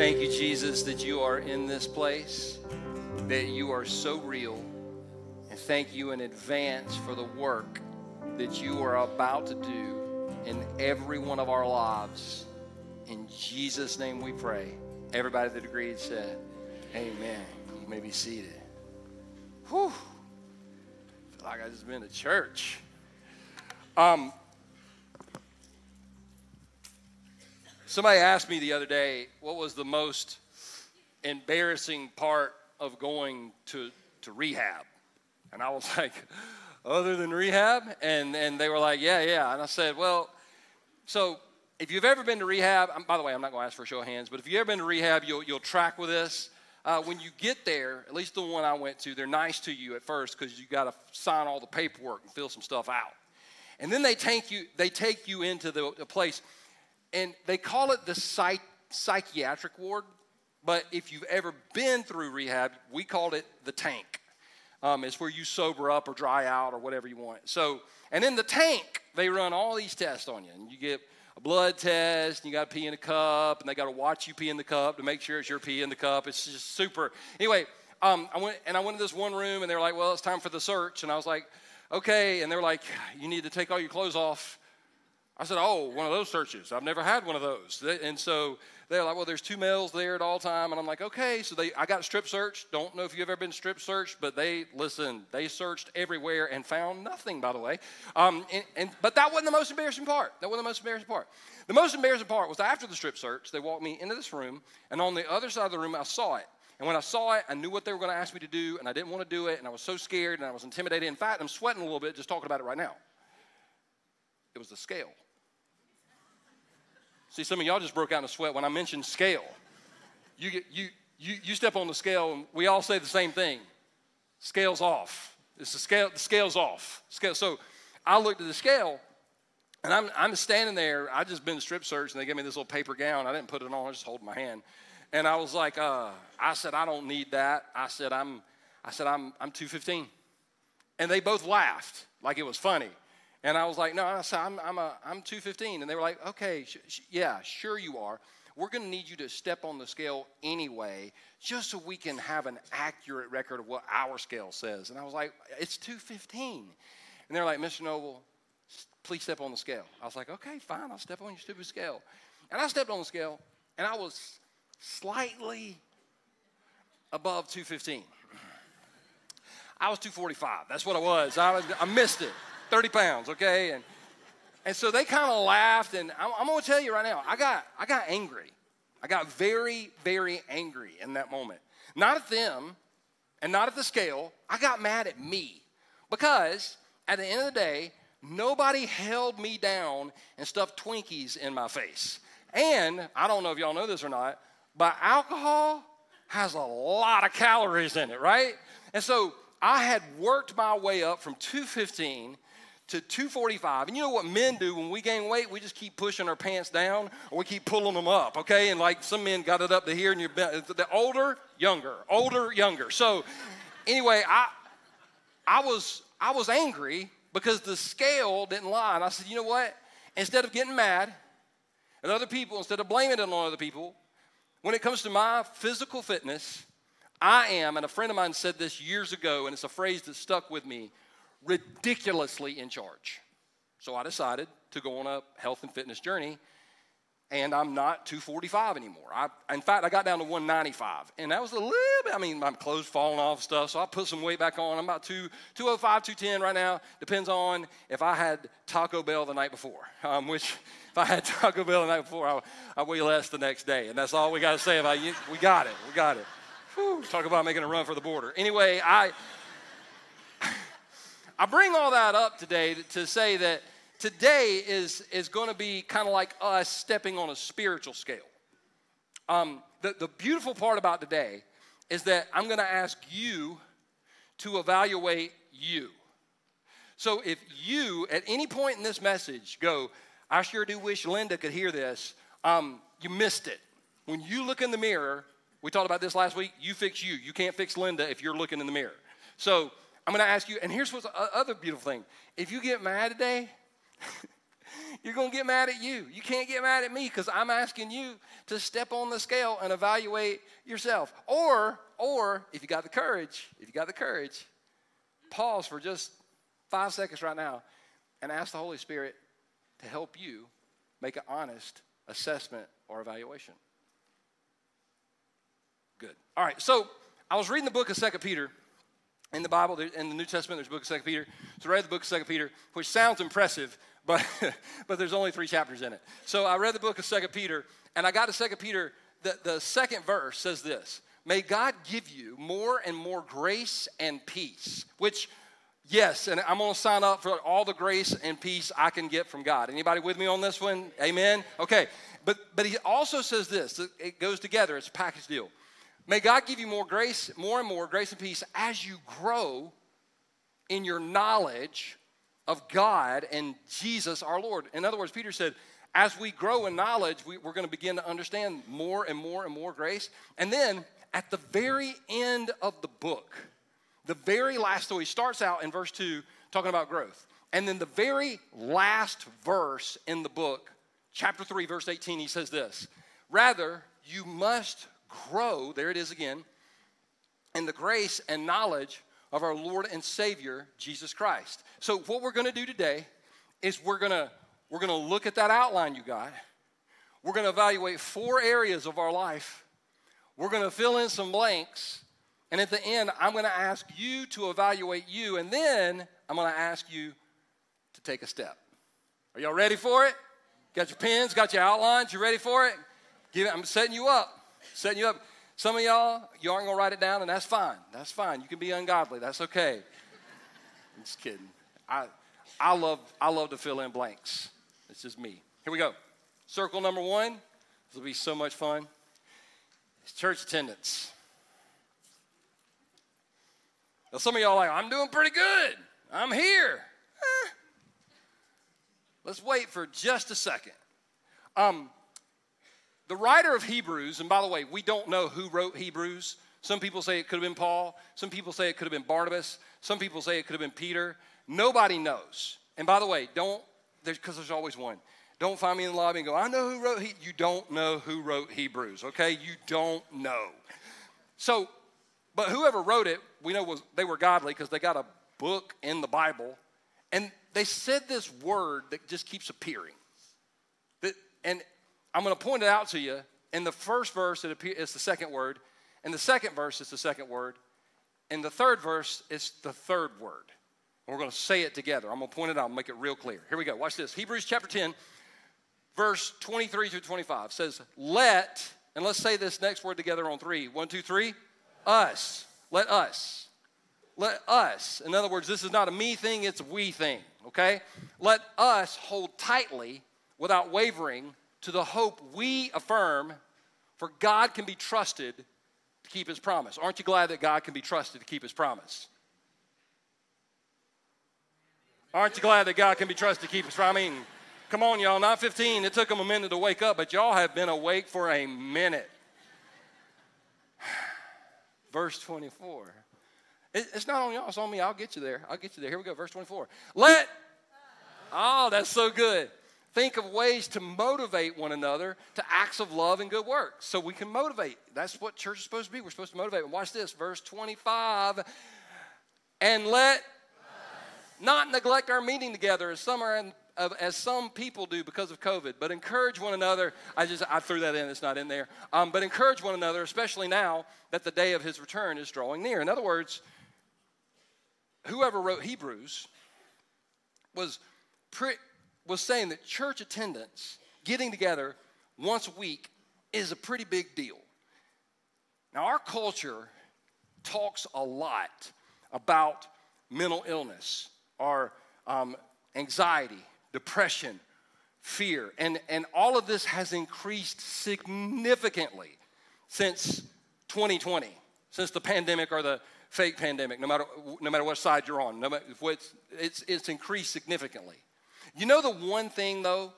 Thank you, Jesus, that you are in this place, that you are so real. And thank you in advance for the work that you are about to do in every one of our lives. In Jesus' name we pray. Everybody that agreed said, Amen. You may be seated. Whew. I feel like I just been to church. Um, somebody asked me the other day what was the most embarrassing part of going to, to rehab. And I was like, other than rehab? And, and they were like, yeah, yeah. And I said, well, so if you've ever been to rehab, by the way, I'm not going to ask for a show of hands, but if you've ever been to rehab, you'll, you'll track with this. Uh, when you get there, at least the one I went to, they're nice to you at first because you got to sign all the paperwork and fill some stuff out. And then they take you, they take you into the, the place, and they call it the psych, psychiatric ward. But if you've ever been through rehab, we called it the tank. Um, it's where you sober up or dry out or whatever you want. So, and in the tank, they run all these tests on you, and you get a blood test, and you got to pee in a cup, and they got to watch you pee in the cup to make sure it's your pee in the cup. It's just super. Anyway, um, I went and I went to this one room, and they were like, "Well, it's time for the search," and I was like, "Okay," and they were like, "You need to take all your clothes off." I said, "Oh, one of those searches. I've never had one of those." And so they're like, "Well, there's two males there at all time," and I'm like, "Okay." So they, I got strip searched. Don't know if you've ever been strip searched, but they listen. They searched everywhere and found nothing. By the way, um, and, and but that wasn't the most embarrassing part. That wasn't the most embarrassing part. The most embarrassing part was after the strip search. They walked me into this room, and on the other side of the room, I saw it. And when I saw it, I knew what they were going to ask me to do, and I didn't want to do it, and I was so scared, and I was intimidated. In fact, I'm sweating a little bit just talking about it right now. It was the scale. See, some of y'all just broke out in a sweat when I mentioned scale. You, get, you, you, you step on the scale, and we all say the same thing scale's off. It's the scale, the scale's off. Scale. So I looked at the scale, and I'm, I'm standing there. I just been strip search, and they gave me this little paper gown. I didn't put it on, I just holding my hand. And I was like, uh, I said, I don't need that. I said, I'm, I said, I'm, I'm 215. And they both laughed like it was funny. And I was like, no, I said, I'm, I'm, a, I'm 215. And they were like, okay, sh- sh- yeah, sure you are. We're going to need you to step on the scale anyway, just so we can have an accurate record of what our scale says. And I was like, it's 215. And they're like, Mr. Noble, please step on the scale. I was like, okay, fine, I'll step on your stupid scale. And I stepped on the scale, and I was slightly above 215. I was 245. That's what I was. I, was, I missed it. 30 pounds, okay? And, and so they kind of laughed, and I'm, I'm going to tell you right now, I got, I got angry. I got very, very angry in that moment. Not at them and not at the scale. I got mad at me because at the end of the day, nobody held me down and stuffed Twinkies in my face. And I don't know if y'all know this or not, but alcohol has a lot of calories in it, right? And so I had worked my way up from 215 to 245. And you know what men do when we gain weight? We just keep pushing our pants down or we keep pulling them up, okay? And like some men got it up to here and you're the older, younger, older, younger. So anyway, I I was I was angry because the scale didn't lie. And I said, you know what? Instead of getting mad at other people, instead of blaming it on other people, when it comes to my physical fitness, I am, and a friend of mine said this years ago, and it's a phrase that stuck with me ridiculously in charge. So I decided to go on a health and fitness journey, and I'm not 245 anymore. I, in fact, I got down to 195, and that was a little bit, I mean, my clothes falling off stuff, so I put some weight back on. I'm about two, 205, 210 right now. Depends on if I had Taco Bell the night before, um, which if I had Taco Bell the night before, I, I weigh less the next day, and that's all we got to say about you. We got it. We got it. Whew, talk about making a run for the border. Anyway, I. I bring all that up today to say that today is, is going to be kind of like us stepping on a spiritual scale. Um, the, the beautiful part about today is that I'm going to ask you to evaluate you. So if you, at any point in this message, go, I sure do wish Linda could hear this, um, you missed it. When you look in the mirror, we talked about this last week, you fix you. You can't fix Linda if you're looking in the mirror. So I'm going to ask you, and here's what's the other beautiful thing. If you get mad today, You're going to get mad at you. You can't get mad at me because I'm asking you to step on the scale and evaluate yourself. Or, or if you got the courage, if you got the courage, pause for just five seconds right now and ask the Holy Spirit to help you make an honest assessment or evaluation. Good. All right, so I was reading the book of Second Peter in the Bible, in the New Testament, there's a book of Second Peter. So I read the book of Second Peter, which sounds impressive, but, but there's only three chapters in it. So I read the book of Second Peter, and I got to Second Peter, the, the second verse says this May God give you more and more grace and peace, which Yes, and I'm going to sign up for all the grace and peace I can get from God. Anybody with me on this one? Amen. Okay. But but he also says this. It goes together. It's a package deal. May God give you more grace, more and more grace and peace as you grow in your knowledge of God and Jesus our Lord. In other words, Peter said, as we grow in knowledge, we, are going to begin to understand more and more and more grace. And then at the very end of the book, the very last, so he starts out in verse 2 talking about growth. And then the very last verse in the book, chapter 3, verse 18, he says this Rather, you must grow, there it is again, in the grace and knowledge of our Lord and Savior, Jesus Christ. So, what we're gonna do today is we're gonna, we're gonna look at that outline you got. We're gonna evaluate four areas of our life. We're gonna fill in some blanks and at the end, I'm to ask you to evaluate you, and then I'm to ask you to take a step. Are y'all ready for it? Got your pens, got your outlines, you ready for it? Give it, I'm setting you up. Setting you up. Some of y'all, you aren't going to write it down, and that's fine. That's fine. You can be ungodly. That's okay. I'm just kidding. I, I, love, I love to fill in blanks. It's just me. Here we go. Circle number one. This will be so much fun. It's church attendance. Now, some of y'all like, I'm doing pretty good. I'm here. Eh. Let's wait for just a second. Um, the writer of Hebrews, and by the way, we don't know who wrote Hebrews. Some people say it could have been Paul. Some people say it could have been Barnabas. Some people say it could have been Peter. Nobody knows. And by the way, don't, because there's, always one. Don't find me in the lobby and go, I know who wrote, you don't know who wrote Hebrews, okay? You don't know. So but whoever wrote it, we know was they were godly because they got a book in the Bible, and they said this word that just keeps appearing. That, and I'm going to point it out to you. In the first verse, it appears it's the second word. In the second verse, it's the second word. In the third verse, it's the third word. And we're going to say it together. I'm going to point it out and make it real clear. Here we go. Watch this. Hebrews chapter 10, verse 23 through 25 says, Let, and let's say this next word together on three. One, two, three. Us. Let us. Let us. In other words, this is not a me thing, it's a we thing, okay? Let us hold tightly without wavering to the hope we affirm, for God can be trusted to keep his promise. Aren't you glad that God can be trusted to keep his promise? Aren't you glad that God can be trusted to keep his promise? I mean, come on, y'all, not 15. It took them a minute to wake up, but y'all have been awake for a minute verse 24. It's not on y'all, it's on me. I'll get you there. I'll get you there. Here we go, verse 24. Let, oh, that's so good. Think of ways to motivate one another to acts of love and good work. So we can motivate. That's what church is supposed to be. We're supposed to motivate. And watch this, verse 25. And let not neglect our meeting together as some are in, as some people do because of COVID, but encourage one another. I just I threw that in; it's not in there. Um, but encourage one another, especially now that the day of His return is drawing near. In other words, whoever wrote Hebrews was was saying that church attendance, getting together once a week, is a pretty big deal. Now, our culture talks a lot about mental illness or um, anxiety depression, fear. And, and all of this has increased significantly since 2020, since the pandemic or the fake pandemic, no matter, no matter what side you're on. No matter it's, it's increased significantly. You know the one thing though,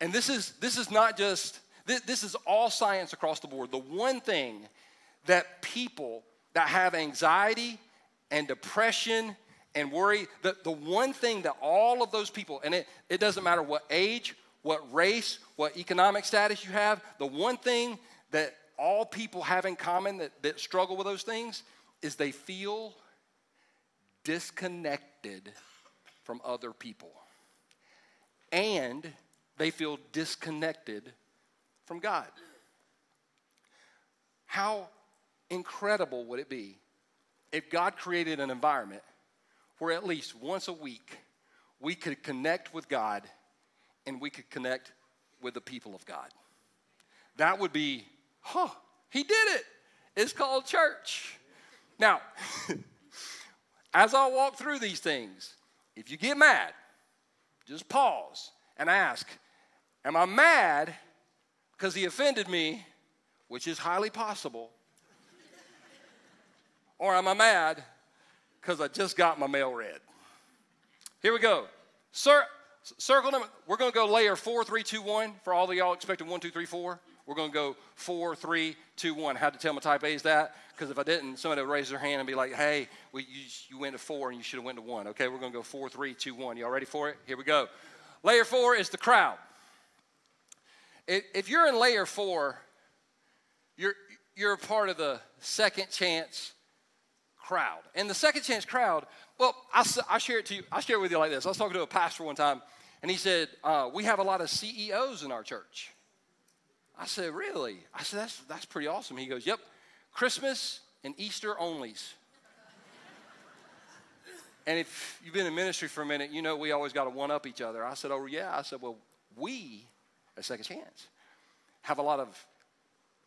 and this is, this is not just, this, this is all science across the board. The one thing that people that have anxiety and depression and worry. The, the one thing that all of those people, and it, it doesn't matter what age, what race, what economic status you have, the one thing that all people have in common that, that struggle with those things is they feel disconnected from other people. And they feel disconnected from God. How incredible would it be if God created an environment where at least once a week we could connect with God and we could connect with the people of God? That would be, huh, he did it. It's called church. Now, as I walk through these things, if you get mad, just pause and ask, Am I mad because he offended me, which is highly possible? or am I mad because I just got my mail read? Here we go. Sir, circle them. We're going to go layer four, three, two, one for all of y'all expecting one, two, three, four. We're going to go four, three, two, one. How to tell my type A is that? Because if I didn't, somebody would raise their hand and be like, hey, you, you went to four and you should have went to one. Okay, we're going to go four, three, two, one. Y'all ready for it? Here we go. Layer four is the crowd. If you're in layer four, you're, you're a part of the second chance crowd. And the second chance crowd, well, I, I share it to you. I share it with you like this. I was talking to a pastor one time, and he said, uh, We have a lot of CEOs in our church. I said, Really? I said, That's, that's pretty awesome. He goes, Yep, Christmas and Easter onlys. and if you've been in ministry for a minute, you know we always got to one up each other. I said, Oh, yeah. I said, Well, we a second chance. Have a lot of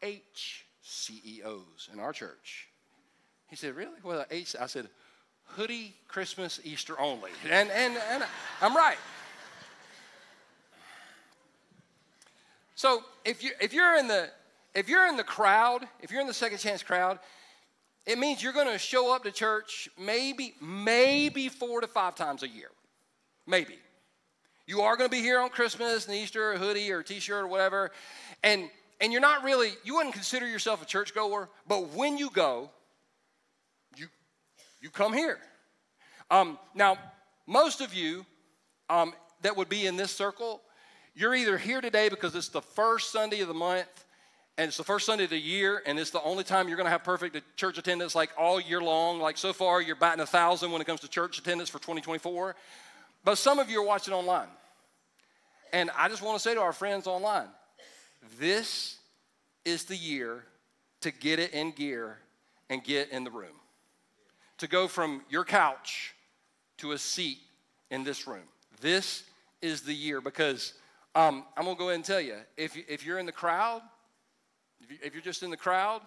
H CEOs in our church. He said, Really? Well, H. I said, Hoodie, Christmas, Easter only. And, and, and I'm right. So if, you, if, you're in the, if you're in the crowd, if you're in the second chance crowd, it means you're going to show up to church maybe, maybe four to five times a year. Maybe. You are going to be here on Christmas and Easter, a hoodie or a t-shirt or whatever. And and you're not really, you wouldn't consider yourself a churchgoer, but when you go, you you come here. Um, now, most of you um, that would be in this circle, you're either here today because it's the first Sunday of the month and it's the first Sunday of the year, and it's the only time you're going to have perfect church attendance like all year long. Like so far, you're batting a thousand when it comes to church attendance for 2024. But some of you are watching online. And I just want to say to our friends online this is the year to get it in gear and get in the room. To go from your couch to a seat in this room. This is the year because um, I'm going to go ahead and tell you if, you, if you're in the crowd, if, you, are just in the crowd,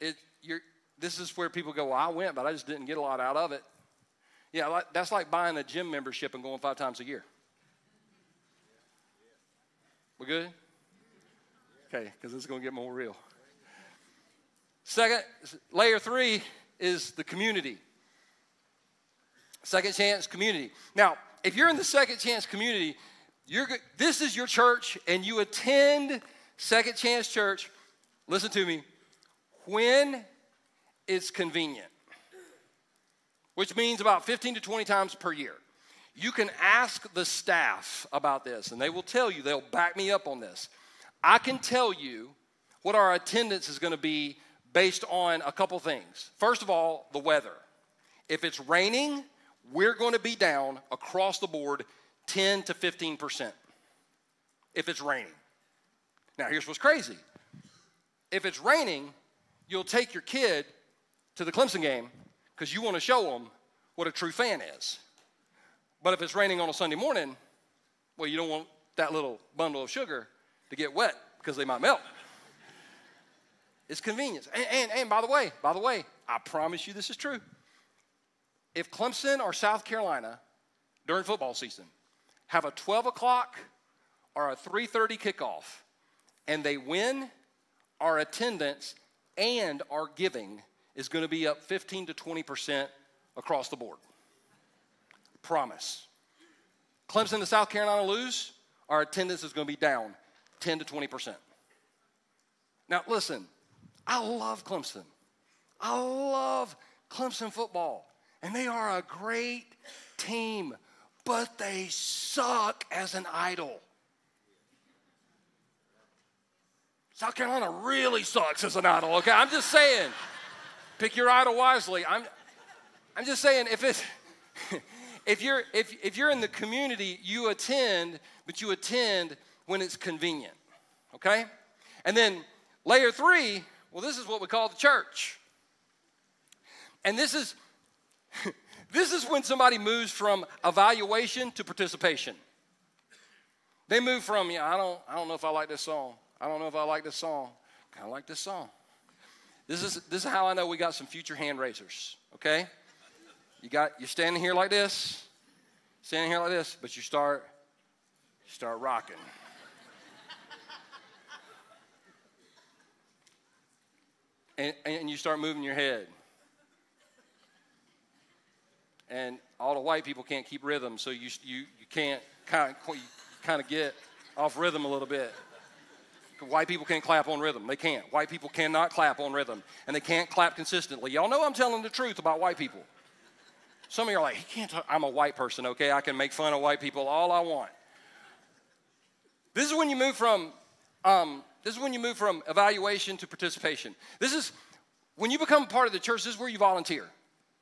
it, you're, this is where people go, well, I went, but I just didn't get a lot out of it. Yeah, that's like buying a gym membership and going five times a year. We good? Okay, because is going to get more real. Second, layer three is the community. Second chance community. Now, if you're in the second chance community, you're, this is your church and you attend second chance church, listen to me, when it's convenient which means about 15 to 20 times per year. You can ask the staff about this, and they will tell you, they'll back me up on this. I can tell you what our attendance is going to be based on a couple things. First of all, the weather. If it's raining, we're going to be down across the board 10 to 15% if it's raining. Now, here's what's crazy if it's raining, you'll take your kid to the Clemson game because you want to show them what a true fan is. But if it's raining on a Sunday morning, well, you don't want that little bundle of sugar to get wet because they might melt. It's convenience. And, and, and by the way, by the way, I promise you this is true. If Clemson or South Carolina during football season have a 12 o'clock or a 3.30 kickoff and they win, our attendance and our giving is going to be up 15 to 20% across the board. Promise. Clemson to South Carolina lose, our attendance is going to be down 10 to 20%. Now, listen, I love Clemson. I love Clemson football. And they are a great team, but they suck as an idol. South Carolina really sucks as an idol, okay? I'm just saying. Pick your idol wisely. I'm, I'm just saying if it's if you're if, if you're in the community, you attend, but you attend when it's convenient. Okay? And then layer three, well, this is what we call the church. And this is this is when somebody moves from evaluation to participation. They move from, yeah, I don't, I don't know if I like this song. I don't know if I like this song. Kind of like this song. This is, this is how I know we got some future hand raisers, okay? You got, you're standing here like this, standing here like this, but you start, you start rocking. and, and you start moving your head. And all the white people can't keep rhythm, so you, you, you can't kind of, kind of get off rhythm a little bit. White people can't clap on rhythm. They can't. White people cannot clap on rhythm, and they can't clap consistently. Y'all know I'm telling the truth about white people. Some of you are like, he can't talk. I'm a white person, okay? I can make fun of white people all I want. This is when you move from um, this is when you move from evaluation to participation. This is when you become part of the church. This is where you volunteer.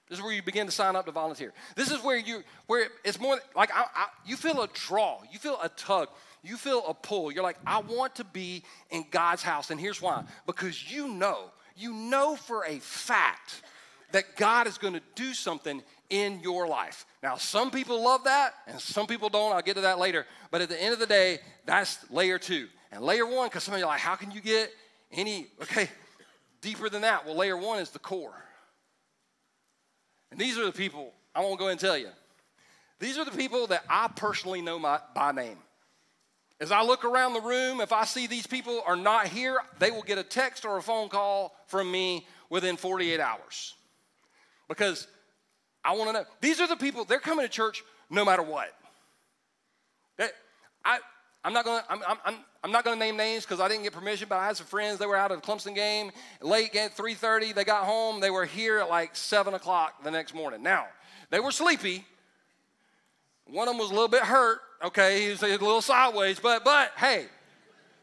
This is where you begin to sign up to volunteer. This is where you where it's more like I, I, you feel a draw, you feel a tug, you feel a pull. You're like, I want to be in God's house, and here's why: because you know, you know for a fact that God is going to do something in your life. Now, some people love that, and some people don't. I'll get to that later. But at the end of the day, that's layer two. And layer one, because some of you are like, how can you get any, okay, deeper than that? Well, layer one is the core. And these are the people, I won't go and tell you. These are the people that I personally know my, by name. As I look around the room, if I see these people are not here, they will get a text or a phone call from me within 48 hours. Because I want to know. These are the people, they're coming to church no matter what. That, I, I'm not going I'm, I'm, I'm not going to name names because I didn't get permission, but I had some friends. They were out at the Clemson game late at 3:30. They got home. They were here at like seven o'clock the next morning. Now they were sleepy. One of them was a little bit hurt. Okay, he was a little sideways, but but hey,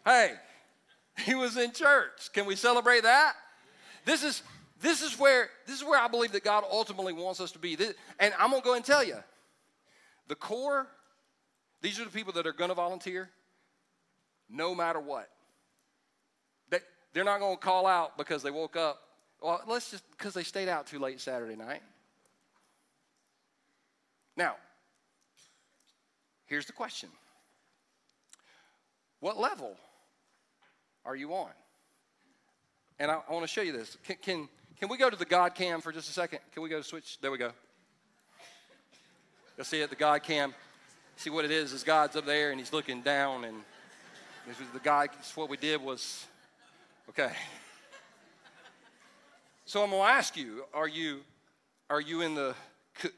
hey, he was in church. Can we celebrate that? This is this is where this is where I believe that God ultimately wants us to be. This, and I'm gonna go and tell you, the core. These are the people that are gonna volunteer no matter what. They, they're not going to call out because they woke up. Well, let's just, because they stayed out too late Saturday night. Now, here's the question What level are you on? And I, I want to show you this. Can, can, can we go to the God cam for just a second? Can we go to switch? There we go. You'll see it, the God cam. See what it is, is God's up there and he's looking down and this was the guy, what we did was, okay. So I'm going to ask you, are you, are you in the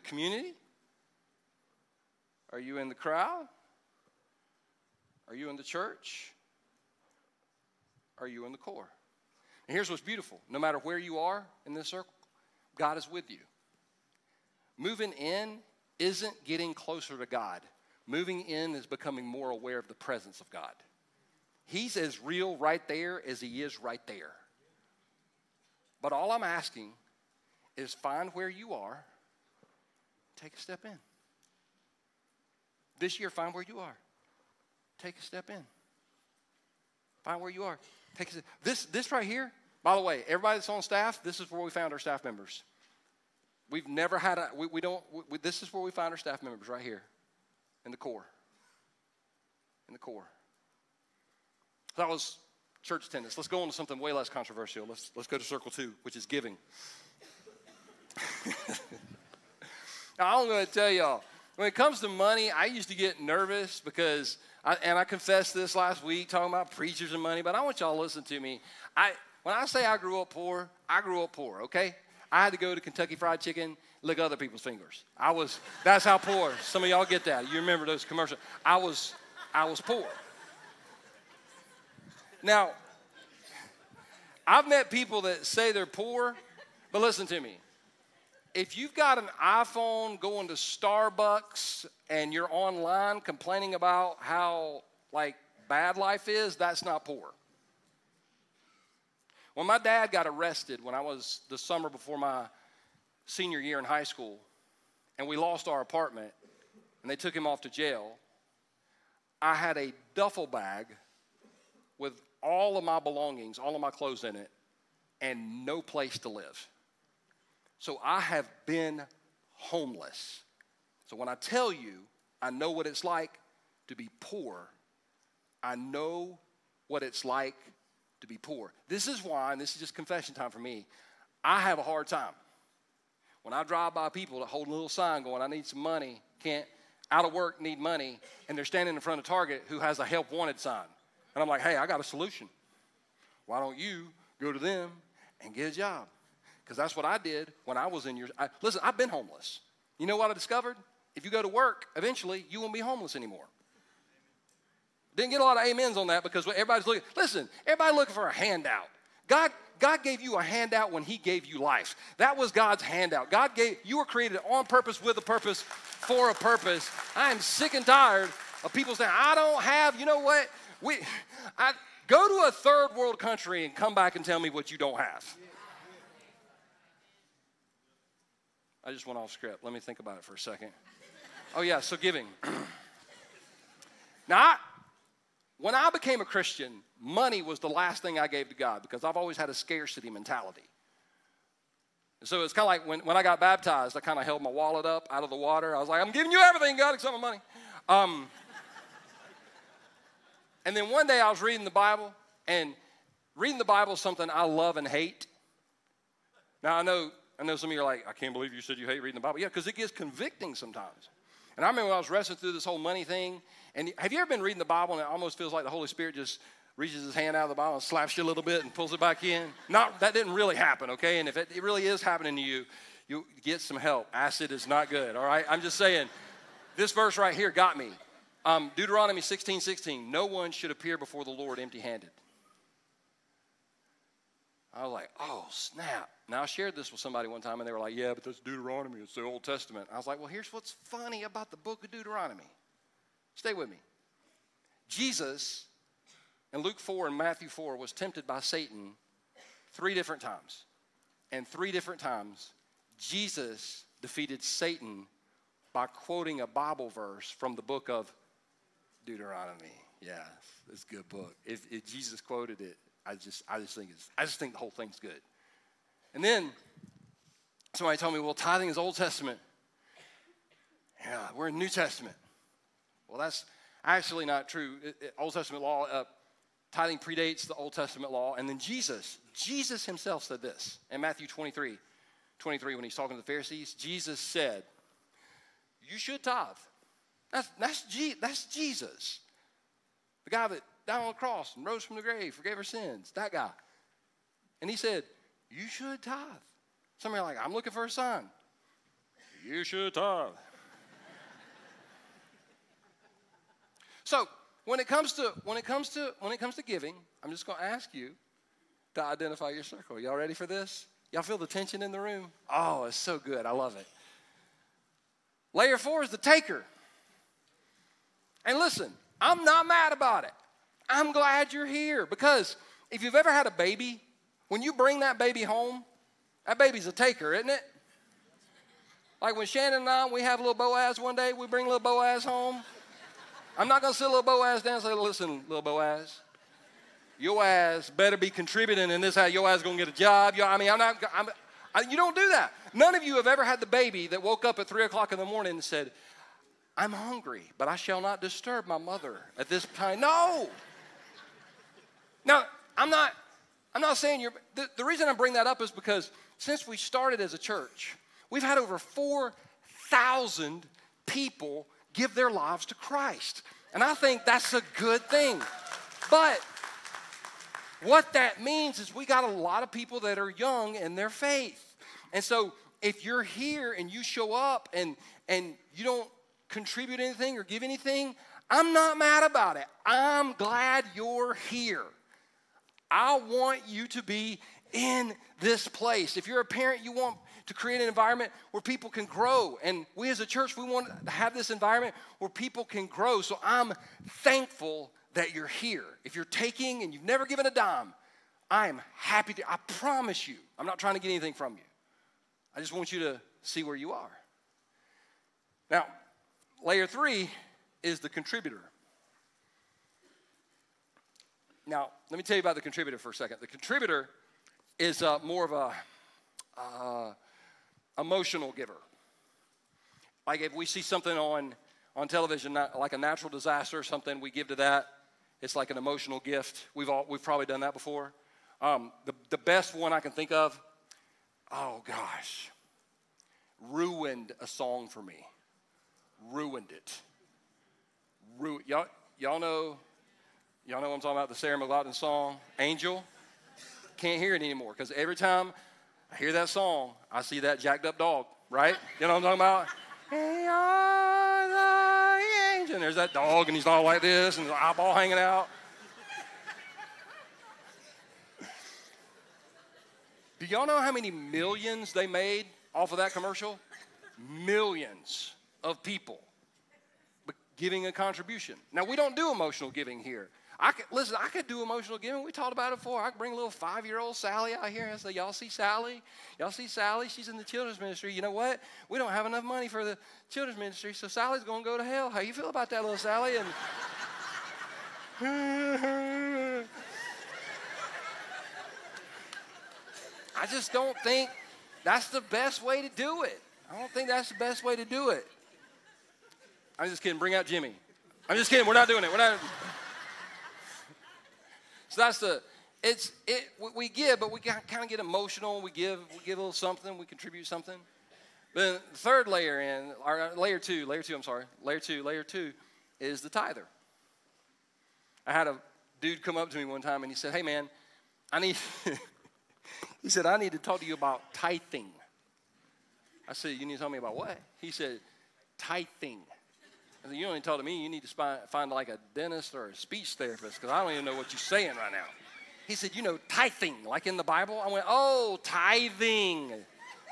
community? Are you in the crowd? Are you in the church? Are you in the core? And here's what's beautiful no matter where you are in this circle, God is with you. Moving in isn't getting closer to God, moving in is becoming more aware of the presence of God. He's as real right there as he is right there. But all I'm asking is find where you are, take a step in. This year, find where you are, take a step in. Find where you are. Take a. This, this right here, by the way, everybody that's on staff, this is where we found our staff members. We've never had a, we, we don't, we, this is where we find our staff members right here in the core. In the core. That was church attendance. Let's go on to something way less controversial. Let's, let's go to circle two, which is giving. now, I'm going to tell y'all, when it comes to money, I used to get nervous because, I, and I confessed this last week talking about preachers and money, but I want y'all to listen to me. I, when I say I grew up poor, I grew up poor, okay? I had to go to Kentucky Fried Chicken, lick other people's fingers. I was, that's how poor. Some of y'all get that. You remember those commercials. I was, I was poor. Now, I've met people that say they're poor, but listen to me. if you've got an iPhone going to Starbucks and you're online complaining about how like bad life is, that's not poor. When my dad got arrested when I was the summer before my senior year in high school, and we lost our apartment, and they took him off to jail, I had a duffel bag with all of my belongings, all of my clothes in it, and no place to live. So I have been homeless. So when I tell you, I know what it's like to be poor, I know what it's like to be poor. This is why, and this is just confession time for me, I have a hard time. When I drive by people that hold a little sign going, I need some money, can't, out of work, need money, and they're standing in front of Target who has a help wanted sign. And I'm like, hey, I got a solution. Why don't you go to them and get a job? Because that's what I did when I was in your. I, listen, I've been homeless. You know what I discovered? If you go to work, eventually you won't be homeless anymore. Didn't get a lot of amens on that because everybody's looking. Listen, everybody looking for a handout. God, God gave you a handout when He gave you life. That was God's handout. God gave you were created on purpose, with a purpose, for a purpose. I am sick and tired of people saying, "I don't have." You know what? We, I go to a third world country and come back and tell me what you don't have. I just went off script. Let me think about it for a second. Oh yeah, so giving. now, I, when I became a Christian, money was the last thing I gave to God because I've always had a scarcity mentality. So it's kind of like when, when I got baptized, I kind of held my wallet up out of the water. I was like, I'm giving you everything, God, except my money. Um, and then one day I was reading the Bible, and reading the Bible is something I love and hate. Now I know, I know some of you are like, I can't believe you said you hate reading the Bible. Yeah, because it gets convicting sometimes. And I remember I was wrestling through this whole money thing. And have you ever been reading the Bible and it almost feels like the Holy Spirit just reaches his hand out of the Bible and slaps you a little bit and pulls it back in? Not that didn't really happen, okay? And if it, it really is happening to you, you get some help. Acid is not good, all right? I'm just saying, this verse right here got me. Um, Deuteronomy 16 16, no one should appear before the Lord empty handed. I was like, oh, snap. Now, I shared this with somebody one time, and they were like, yeah, but that's Deuteronomy. It's the Old Testament. I was like, well, here's what's funny about the book of Deuteronomy. Stay with me. Jesus in Luke 4 and Matthew 4 was tempted by Satan three different times. And three different times, Jesus defeated Satan by quoting a Bible verse from the book of Deuteronomy. Yeah, it's a good book. If, if, Jesus quoted it, I just, I just think it's, I just think the whole thing's good. And then somebody told me, well, tithing is Old Testament. Yeah, we're in New Testament. Well, that's actually not true. It, it, Old Testament law, uh, tithing predates the Old Testament law. And then Jesus, Jesus himself said this in Matthew 23, 23 when he's talking to the Pharisees. Jesus said, You should tithe. That's, that's, that's Jesus. The guy that died on the cross and rose from the grave, forgave our sins. That guy. And he said, You should tithe. Some are like, I'm looking for a sign. You should tithe. So when it comes to when it comes to when it comes to giving, I'm just going to ask you to identify your circle. Y'all ready for this? Y'all feel the tension in the room? Oh, it's so good. I love it. Layer four is the taker. And listen, I'm not mad about it. I'm glad you're here because if you've ever had a baby, when you bring that baby home, that baby's a taker, isn't it? Like when Shannon and I, we have little Boaz one day, we bring little Boaz home. I'm not going to sit little Boaz down and say, listen, little Boaz, your ass better be contributing in this how your ass going to get a job. I mean, I'm not, I'm, I, you don't do that. None of you have ever had the baby that woke up at 3 o'clock in the morning and said, I'm hungry, but I shall not disturb my mother at this time. No. Now, I'm not, I'm not saying you're, the, the reason I bring that up is because since we started as a church, we've had over 4,000 people give their lives to Christ. And I think that's a good thing. But what that means is we got a lot of people that are young in their faith. And so if you're here and you show up and and you don't contribute anything or give anything, I'm not mad about it. I'm glad you're here. I want you to be in this place. If you're a parent, you want to create an environment where people can grow. And we as a church, we want to have this environment where people can grow. So I'm thankful that you're here. If you're taking and you've never given a dime, I am happy to, I promise you, I'm not trying to get anything from you. I just want you to see where you are. Now, layer three is the contributor. Now, let me tell you about the contributor for a second. The contributor is uh, more of a uh, emotional giver. Like if we see something on on television, like a natural disaster or something, we give to that. It's like an emotional gift. We've all we've probably done that before. Um, the the best one I can think of. Oh gosh, ruined a song for me. Ruined it. Ru- y'all y'all know y'all know what I'm talking about. The Sarah McLachlan song, Angel. Can't hear it anymore because every time I hear that song, I see that jacked up dog, right? You know what I'm talking about? The. And there's that dog, and he's all like this, and his eyeball hanging out. Do y'all know how many millions they made off of that commercial? Millions of people giving a contribution. Now, we don't do emotional giving here. I could, listen, I could do emotional giving. We talked about it before. I could bring a little five year old Sally out here and say, Y'all see Sally? Y'all see Sally? She's in the children's ministry. You know what? We don't have enough money for the children's ministry, so Sally's going to go to hell. How you feel about that, little Sally? And I just don't think that's the best way to do it. I don't think that's the best way to do it. I'm just kidding. Bring out Jimmy. I'm just kidding. We're not doing it. We're not. So that's the, it's, it, we give, but we kind of get emotional. We give, we give a little something, we contribute something. Then the third layer in, or uh, layer two, layer two, I'm sorry, layer two, layer two is the tither. I had a dude come up to me one time and he said, hey man, I need, he said, I need to talk to you about tithing. I said, you need to tell me about what? He said, tithing. You don't need to me. You need to find, like a dentist or a speech therapist because I don't even know what you're saying right now. He said, you know, tithing, like in the Bible. I went, oh, tithing.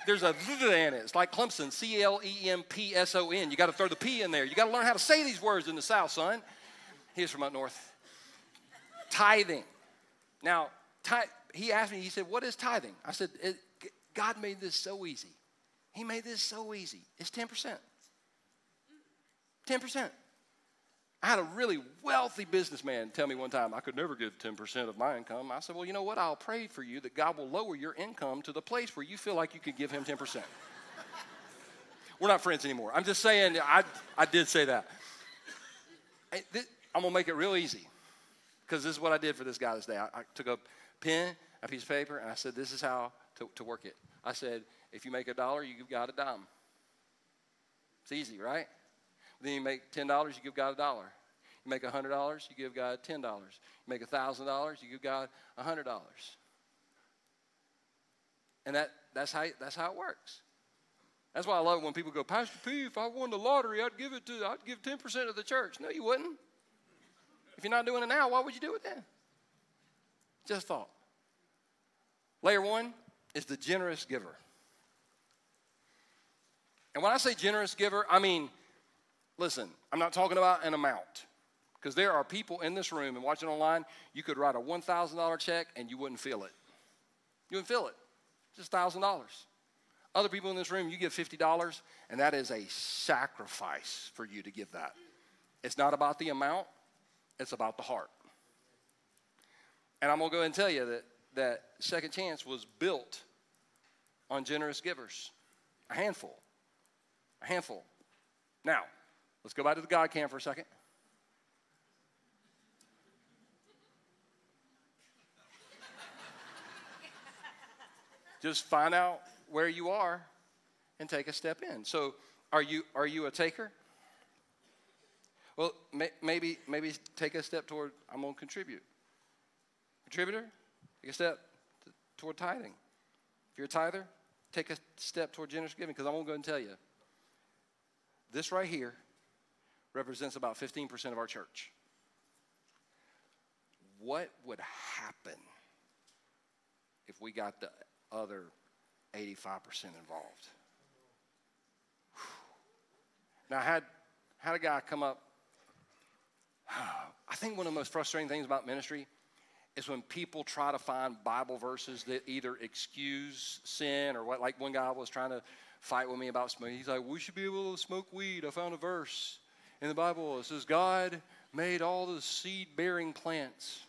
There's a in it. It's like Clemson, C L E M P S O N. You got to throw the P in there. You got to learn how to say these words in the South, son. He's from up north. Tithing. Now, he asked me, he said, what is tithing? I said, God made this so easy. He made this so easy. It's 10%. 10%. I had a really wealthy businessman tell me one time, I could never give 10% of my income. I said, Well, you know what? I'll pray for you that God will lower your income to the place where you feel like you could give him 10%. We're not friends anymore. I'm just saying, I, I did say that. I, am going to make it real easy because this is what I did for this guy this day. I, I, took a pen, a piece of paper, and I said, This is how to, to work it. I said, If you make a dollar, you give God a dime. It's easy, right? Then you make $10, you give God a dollar. You make $100, you give God $10. You make $1,000, you give God $100. And that, that's, how, that's how it works. That's why I love it when people go, Pastor P, if I won the lottery, I'd give it to, I'd give 10% of the church. No, you wouldn't. If you're not doing it now, why would you do it then? Just thought. Layer one is the generous giver. And when I say generous giver, I mean Listen, I'm not talking about an amount because there are people in this room and watching online, you could write a $1,000 check and you wouldn't feel it. You wouldn't feel it. Just $1,000. Other people in this room, you give $50 and that is a sacrifice for you to give that. It's not about the amount, it's about the heart. And I'm going to go ahead and tell you that, that Second Chance was built on generous givers. A handful. A handful. Now, Let's go back to the God cam for a second. Just find out where you are and take a step in. So, are you are you a taker? Well, may, maybe maybe take a step toward I'm going to contribute. Contributor, take a step to, toward tithing. If you're a tither, take a step toward generous giving because I'm going to go and tell you. This right here represents about 15% of our church. What would happen if we got the other 85% involved. Now, I had, had a guy come up. I think one of the most frustrating things about ministry is when people try to find Bible verses that either excuse sin or what, like one guy was trying to fight with me about smoking. He's like, we should be able to smoke weed. I found a verse in the Bible. It says, God made all the seed bearing plants.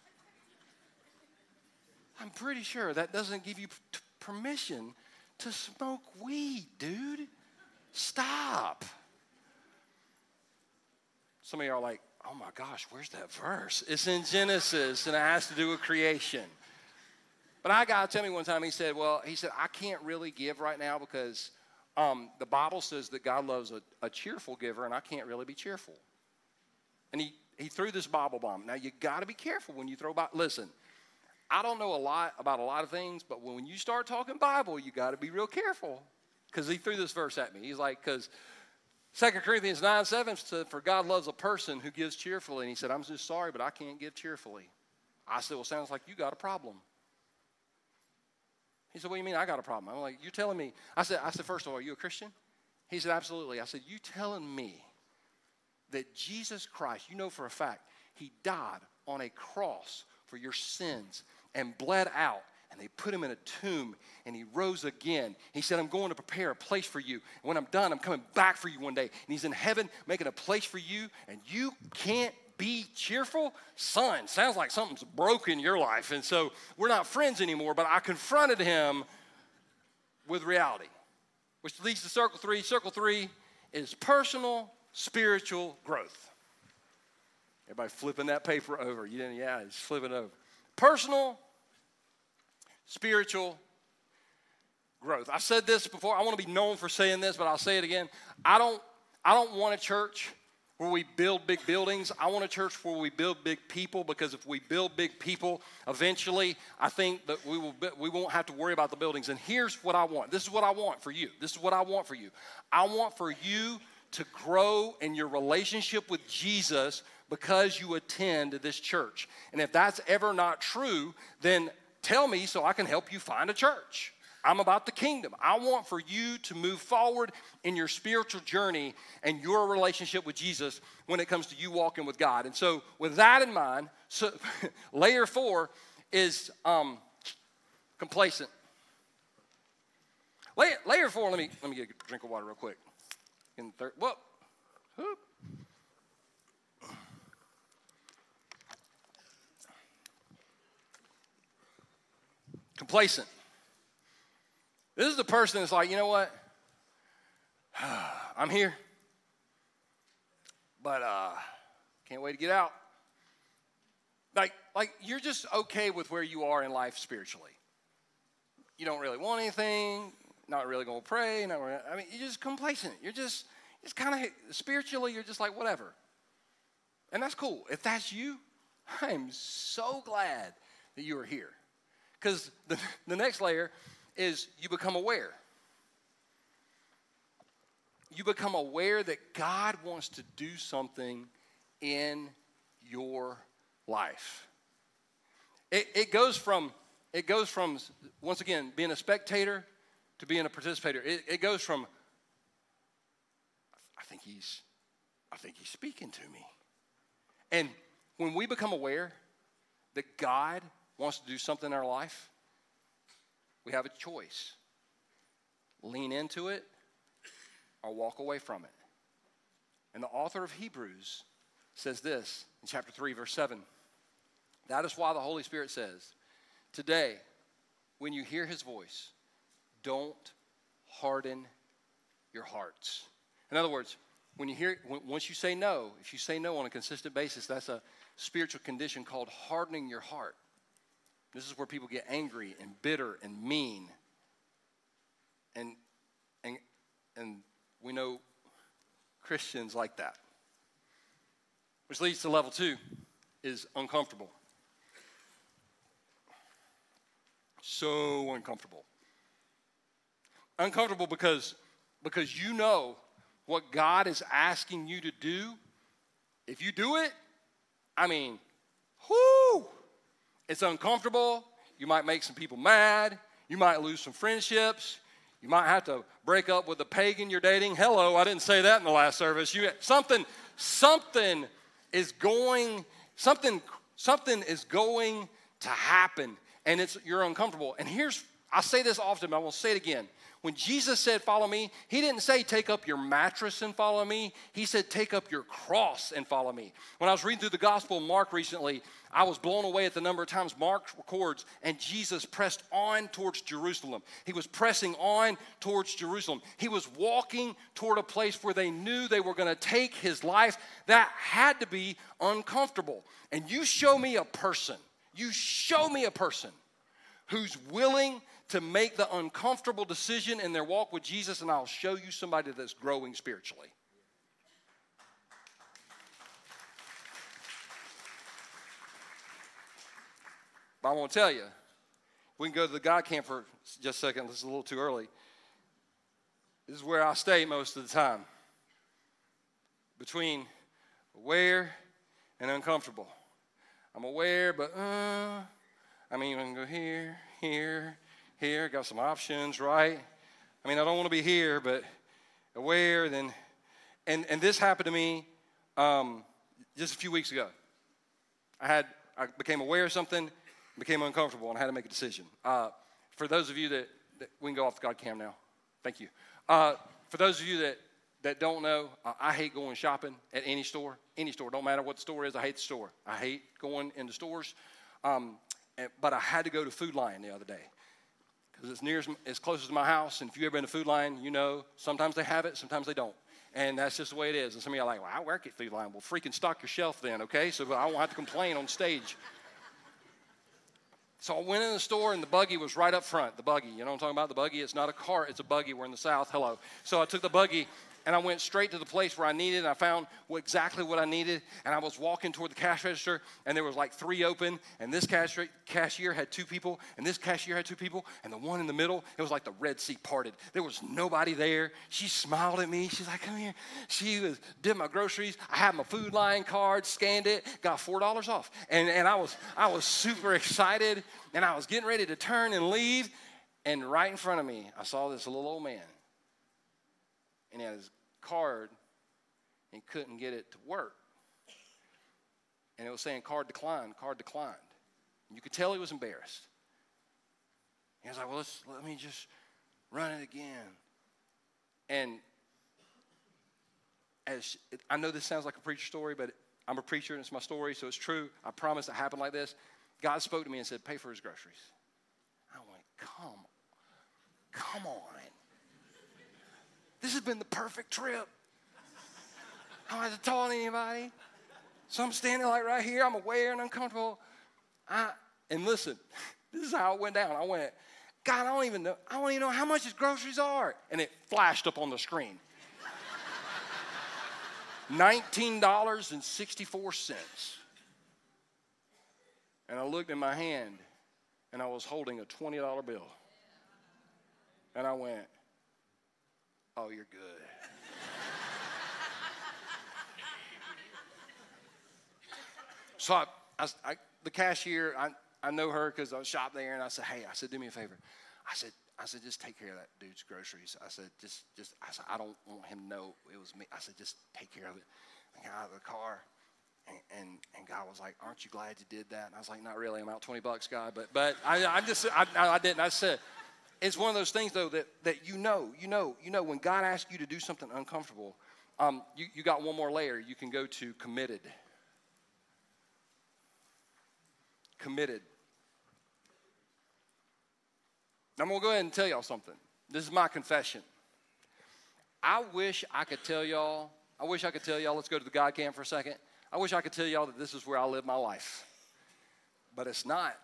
I'm pretty sure that doesn't give you permission to smoke weed, dude. Stop. Some of you are like, oh my gosh, where's that verse? It's in Genesis and it has to do with creation. But I got to tell me one time, he said, well, he said, I can't really give right now because um, the Bible says that God loves a, a cheerful giver and I can't really be cheerful. And he, he threw this Bible bomb. Now, you got to be careful when you throw Bible. Listen, I don't know a lot about a lot of things, but when you start talking Bible, you got to be real careful. Because he threw this verse at me. He's like, because 2 Corinthians 9 7 said, For God loves a person who gives cheerfully. And he said, I'm just sorry, but I can't give cheerfully. I said, Well, sounds like you got a problem. He said, What do you mean I got a problem? I'm like, You're telling me. I said, I said, First of all, are you a Christian? He said, Absolutely. I said, You telling me that Jesus Christ, you know for a fact, he died on a cross for your sins and bled out and they put him in a tomb and he rose again. He said, I'm going to prepare a place for you. And when I'm done, I'm coming back for you one day. And he's in heaven making a place for you, and you can't be cheerful? Son, sounds like something's broken in your life. And so we're not friends anymore, but I confronted him with reality, which leads to circle three. Circle three is personal spiritual growth. Everybody flipping that paper over. You didn't, yeah, it's flipping over. Personal spiritual growth. I've said this before. I want to be known for saying this, but I'll say it again. I don't I don't want a church where we build big buildings. I want a church where we build big people because if we build big people, eventually I think that we will we won't have to worry about the buildings. And here's what I want. This is what I want for you. This is what I want for you. I want for you to grow in your relationship with Jesus because you attend this church. And if that's ever not true, then tell me so I can help you find a church. I'm about the kingdom. I want for you to move forward in your spiritual journey and your relationship with Jesus when it comes to you walking with God. And so, with that in mind, so layer four is um, complacent. Layer, layer four. Let me let me get a drink of water real quick. In third, whoop, whoop. Complacent. This is the person that's like, you know what? I'm here, but uh, can't wait to get out. Like, like you're just okay with where you are in life spiritually. You don't really want anything. Not really to pray. Not really, I mean, you're just complacent. You're just, it's kind of spiritually. You're just like whatever, and that's cool. If that's you, I'm so glad that you are here, because the the next layer is you become aware. You become aware that God wants to do something in your life. It, it goes from it goes from once again being a spectator to being a participator. It, it goes from I think he's I think he's speaking to me. And when we become aware that God wants to do something in our life, we have a choice lean into it or walk away from it. And the author of Hebrews says this in chapter 3, verse 7. That is why the Holy Spirit says, Today, when you hear his voice, don't harden your hearts. In other words, when you hear, once you say no, if you say no on a consistent basis, that's a spiritual condition called hardening your heart. This is where people get angry and bitter and mean. And, and, and we know Christians like that. Which leads to level two is uncomfortable. So uncomfortable. Uncomfortable because, because you know what God is asking you to do. If you do it, I mean, whoo! It's uncomfortable. You might make some people mad. You might lose some friendships. You might have to break up with the pagan you're dating. Hello, I didn't say that in the last service. You something something is going something something is going to happen and it's you're uncomfortable. And here's I say this often, but I will say it again. When Jesus said, Follow me, he didn't say, Take up your mattress and follow me. He said, Take up your cross and follow me. When I was reading through the Gospel of Mark recently, I was blown away at the number of times Mark records, and Jesus pressed on towards Jerusalem. He was pressing on towards Jerusalem. He was walking toward a place where they knew they were going to take his life. That had to be uncomfortable. And you show me a person, you show me a person who's willing to make the uncomfortable decision in their walk with Jesus, and I'll show you somebody that's growing spiritually. But I want to tell you, we can go to the God cam for just a second. This is a little too early. This is where I stay most of the time between aware and uncomfortable. I'm aware, but uh, I mean, I can go here, here, here, got some options, right? I mean, I don't want to be here, but aware. Then, and and this happened to me um, just a few weeks ago. I had I became aware of something, became uncomfortable, and I had to make a decision. Uh, for those of you that, that, we can go off the God cam now. Thank you. Uh, for those of you that that don't know, uh, I hate going shopping at any store. Any store, don't matter what the store is. I hate the store. I hate going into stores. Um, and, but I had to go to Food Lion the other day because it's near as, as close as my house. And if you've ever been to Food Lion, you know sometimes they have it, sometimes they don't. And that's just the way it is. And some of you are like, well, I work at Food Lion. Well, freaking stock your shelf then, okay? So I won't have to complain on stage. So I went in the store and the buggy was right up front. The buggy, you know what I'm talking about? The buggy, it's not a cart, it's a buggy. We're in the South. Hello. So I took the buggy and I went straight to the place where I needed. I found what, exactly what I needed, and I was walking toward the cash register, and there was like three open, and this cash, cashier had two people, and this cashier had two people, and the one in the middle, it was like the Red Sea parted. There was nobody there. She smiled at me. She's like, "Come here." She was did my groceries. I had my Food Lion card, scanned it, got four dollars off, and and I was I was super excited, and I was getting ready to turn and leave, and right in front of me, I saw this little old man and he had his card and couldn't get it to work. And it was saying card declined, card declined. And you could tell he was embarrassed. He was like, well, let's, let me just run it again. And as I know this sounds like a preacher story, but I'm a preacher and it's my story, so it's true. I promise it happened like this. God spoke to me and said, pay for his groceries. I went, come, come on. This has been the perfect trip. I don't have to talk to anybody. So I'm standing like right here. I'm aware and uncomfortable. I, and listen, this is how it went down. I went, God, I don't even know. I don't even know how much his groceries are. And it flashed up on the screen. $19.64. And I looked in my hand and I was holding a $20 bill. And I went, Oh, you're good. so I, I, I, the cashier, I, I know her because I shop there, and I said, "Hey, I said, do me a favor." I said, "I said, just take care of that dude's groceries." I said, "Just, just," I said, "I don't want him to know it was me." I said, "Just take care of it." I got out of the car, and, and, and God was like, "Aren't you glad you did that?" And I was like, "Not really. I'm out twenty bucks, God, but but I, I just I, I didn't. I said, it's one of those things, though, that, that you know, you know, you know, when God asks you to do something uncomfortable, um, you, you got one more layer. You can go to committed. Committed. I'm going to go ahead and tell y'all something. This is my confession. I wish I could tell y'all, I wish I could tell y'all, let's go to the God cam for a second. I wish I could tell y'all that this is where I live my life. But it's not.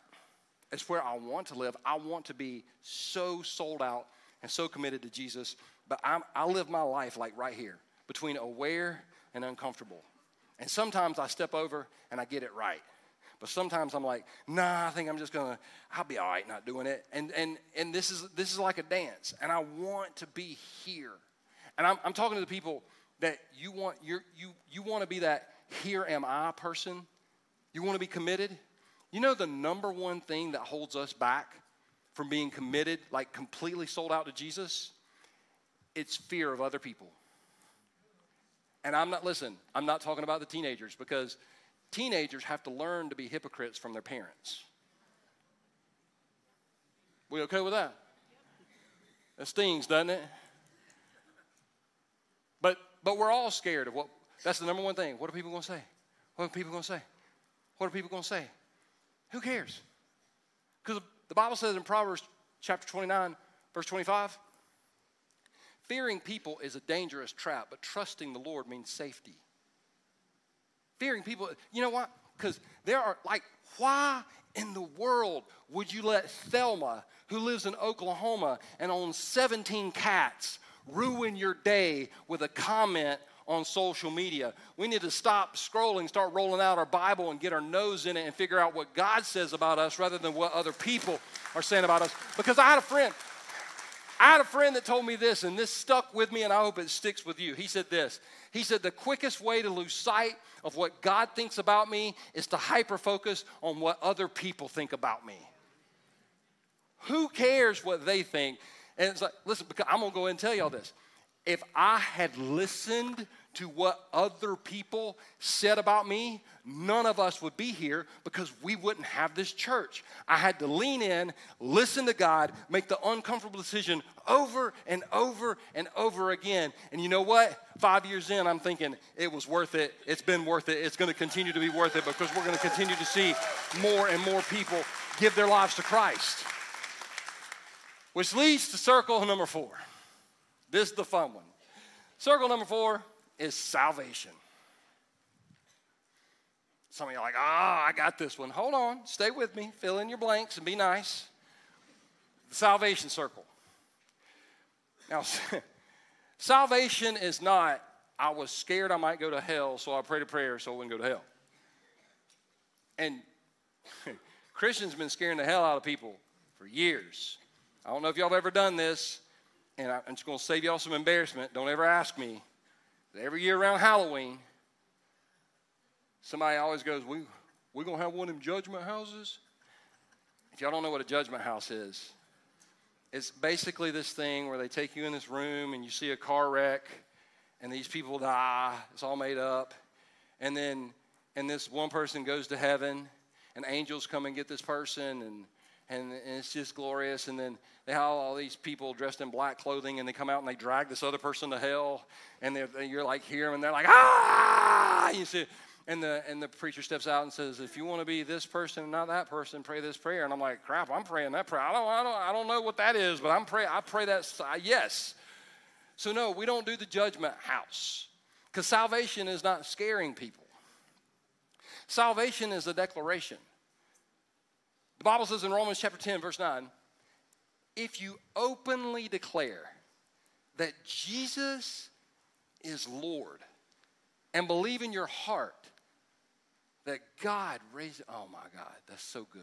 It's where I want to live. I want to be so sold out and so committed to Jesus. But I'm, I live my life like right here between aware and uncomfortable. And sometimes I step over and I get it right. But sometimes I'm like, nah, I think I'm just gonna, I'll be all right not doing it. And and and this is this is like a dance. And I want to be here. And I'm, I'm talking to the people that you want you you you want to be that here am I person. You want to be committed. You know the number one thing that holds us back from being committed, like completely sold out to Jesus, it's fear of other people. And I'm not, listen, I'm not talking about the teenagers because teenagers have to learn to be hypocrites from their parents. We okay with that? That stings, doesn't it? But but we're all scared of what that's the number one thing. What are people gonna say? What are people gonna say? What are people gonna say? Who cares? Because the Bible says in Proverbs chapter 29, verse 25, fearing people is a dangerous trap, but trusting the Lord means safety. Fearing people, you know what? Because there are, like, why in the world would you let Thelma, who lives in Oklahoma and owns 17 cats, ruin your day with a comment on social media. We need to stop scrolling, start rolling out our Bible, and get our nose in it and figure out what God says about us rather than what other people are saying about us. Because I had a friend, I had a friend that told me this, and this stuck with me, and I hope it sticks with you. He said this He said, The quickest way to lose sight of what God thinks about me is to hyper focus on what other people think about me. Who cares what they think? And it's like, listen, I'm gonna go ahead and tell y'all this. If I had listened to what other people said about me, none of us would be here because we wouldn't have this church. I had to lean in, listen to God, make the uncomfortable decision over and over and over again. And you know what? Five years in, I'm thinking it was worth it. It's been worth it. It's going to continue to be worth it because we're going to continue to see more and more people give their lives to Christ. Which leads to circle number four. This is the fun one. Circle number four is salvation. Some of you are like, ah, oh, I got this one. Hold on, stay with me, fill in your blanks and be nice. The salvation circle. Now, salvation is not, I was scared I might go to hell, so I prayed a prayer so I wouldn't go to hell. And Christians been scaring the hell out of people for years. I don't know if y'all have ever done this, and I'm just going to save y'all some embarrassment. Don't ever ask me. Every year around Halloween, somebody always goes, we, We're going to have one of them judgment houses. If y'all don't know what a judgment house is, it's basically this thing where they take you in this room and you see a car wreck and these people die. It's all made up. And then, and this one person goes to heaven and angels come and get this person and and, and it's just glorious. And then they have all these people dressed in black clothing, and they come out and they drag this other person to hell, and you're like here, and they're like ah, you see. And the, and the preacher steps out and says, if you want to be this person and not that person, pray this prayer. And I'm like, crap, I'm praying that prayer. I don't, I don't, I don't know what that is, but I'm pray, I pray that, yes. So no, we don't do the judgment house because salvation is not scaring people. Salvation is a declaration. The Bible says in Romans chapter 10, verse 9, if you openly declare that Jesus is Lord and believe in your heart that God raised, oh my God, that's so good.